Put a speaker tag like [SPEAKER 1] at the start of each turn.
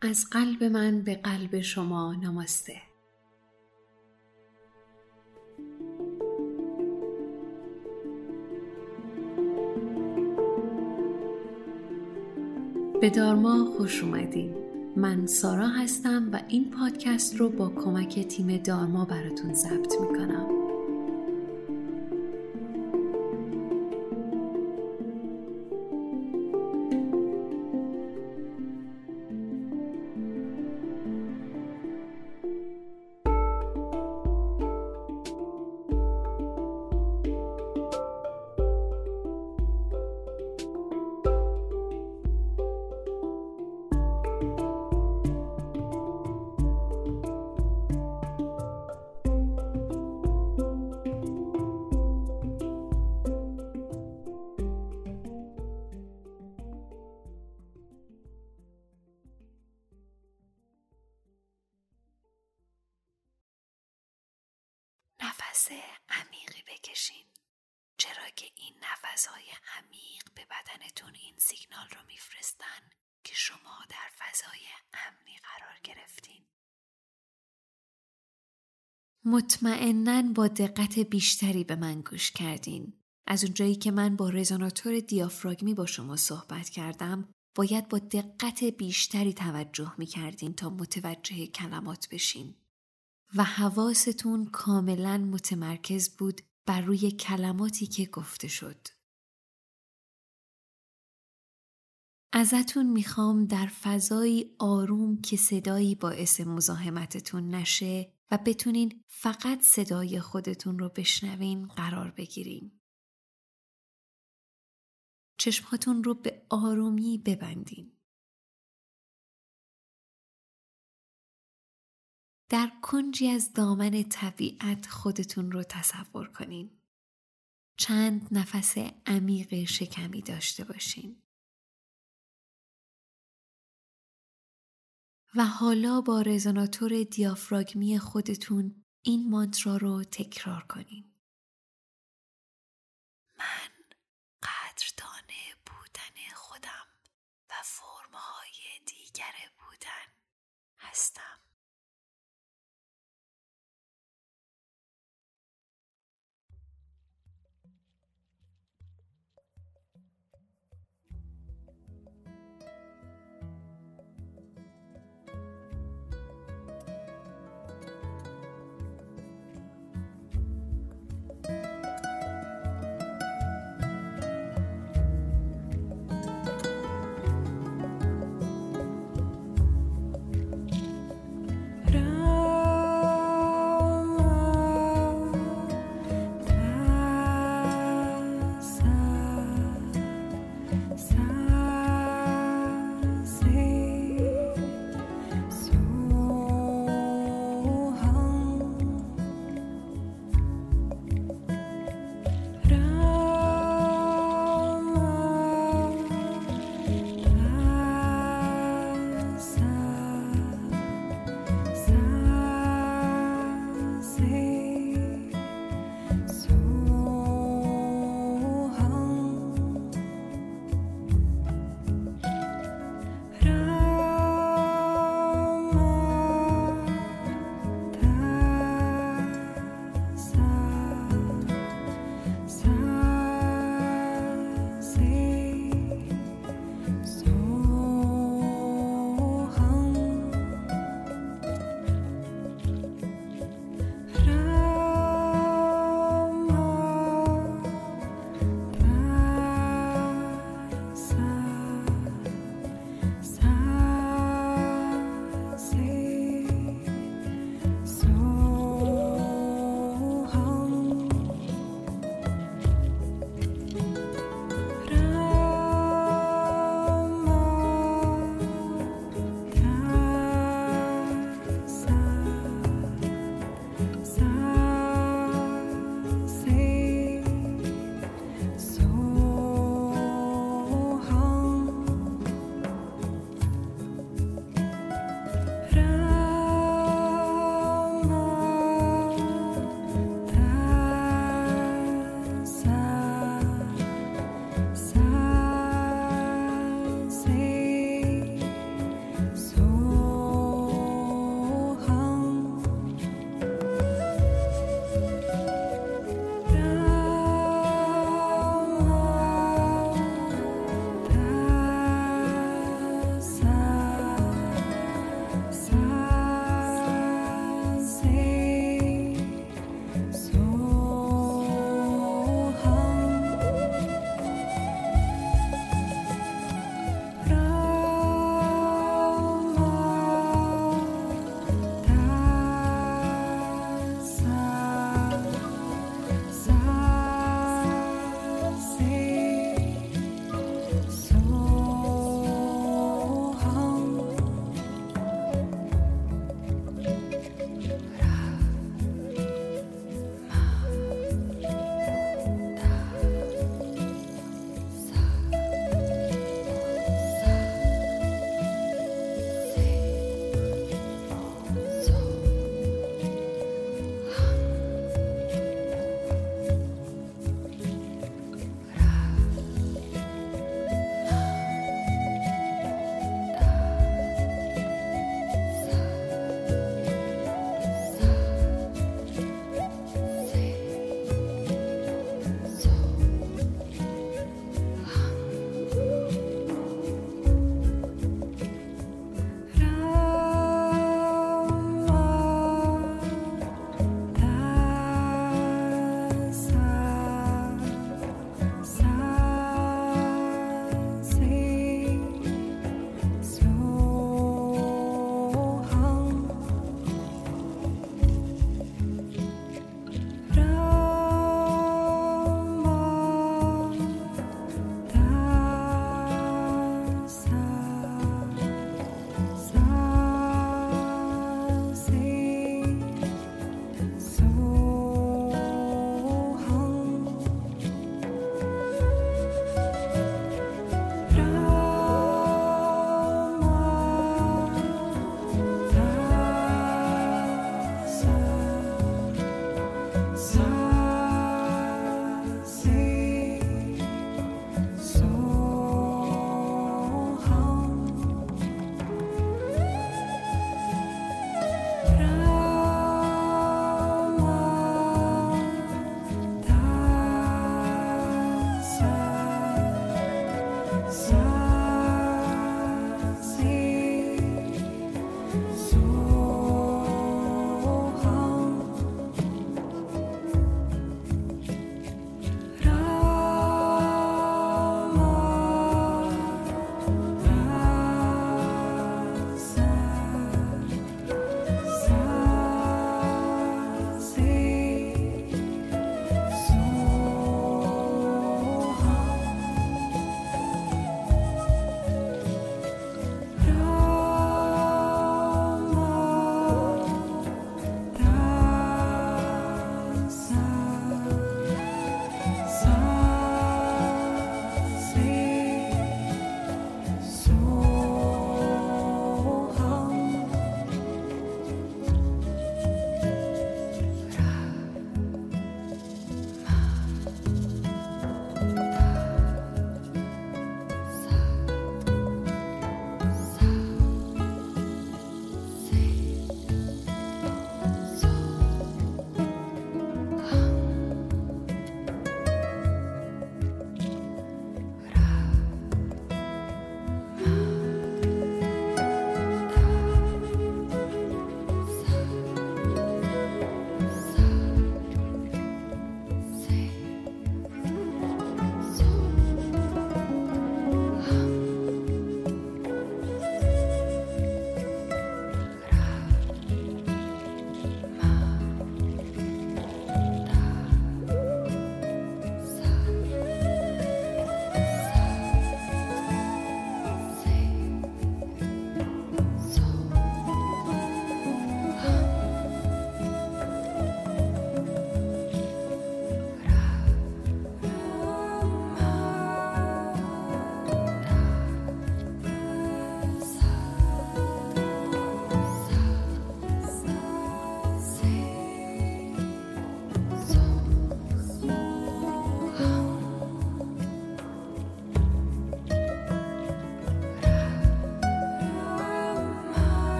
[SPEAKER 1] از قلب من به قلب شما نماسته. به دارما خوش اومدین. من سارا هستم و این پادکست رو با کمک تیم دارما براتون ضبط می‌کنم. عمیقی بکشین. چرا که این نفسهای عمیق به بدنتون این سیگنال رو میفرستن که شما در فضای امنی قرار گرفتین؟ مطمئنا با دقت بیشتری به من گوش کردین. از اونجایی که من با رزوناتور دیافراگمی با شما صحبت کردم باید با دقت بیشتری توجه می کردین تا متوجه کلمات بشین. و حواستون کاملا متمرکز بود بر روی کلماتی که گفته شد. ازتون می‌خوام در فضایی آروم که صدایی باعث مزاحمتتون نشه و بتونین فقط صدای خودتون رو بشنوین قرار بگیرین. چشماتون رو به آرومی ببندین. در کنجی از دامن طبیعت خودتون رو تصور کنین. چند نفس عمیق شکمی داشته باشین. و حالا با رزوناتور دیافراگمی خودتون این مانترا رو تکرار کنین. من قدردان بودن خودم و فرمهای دیگر بودن هستم.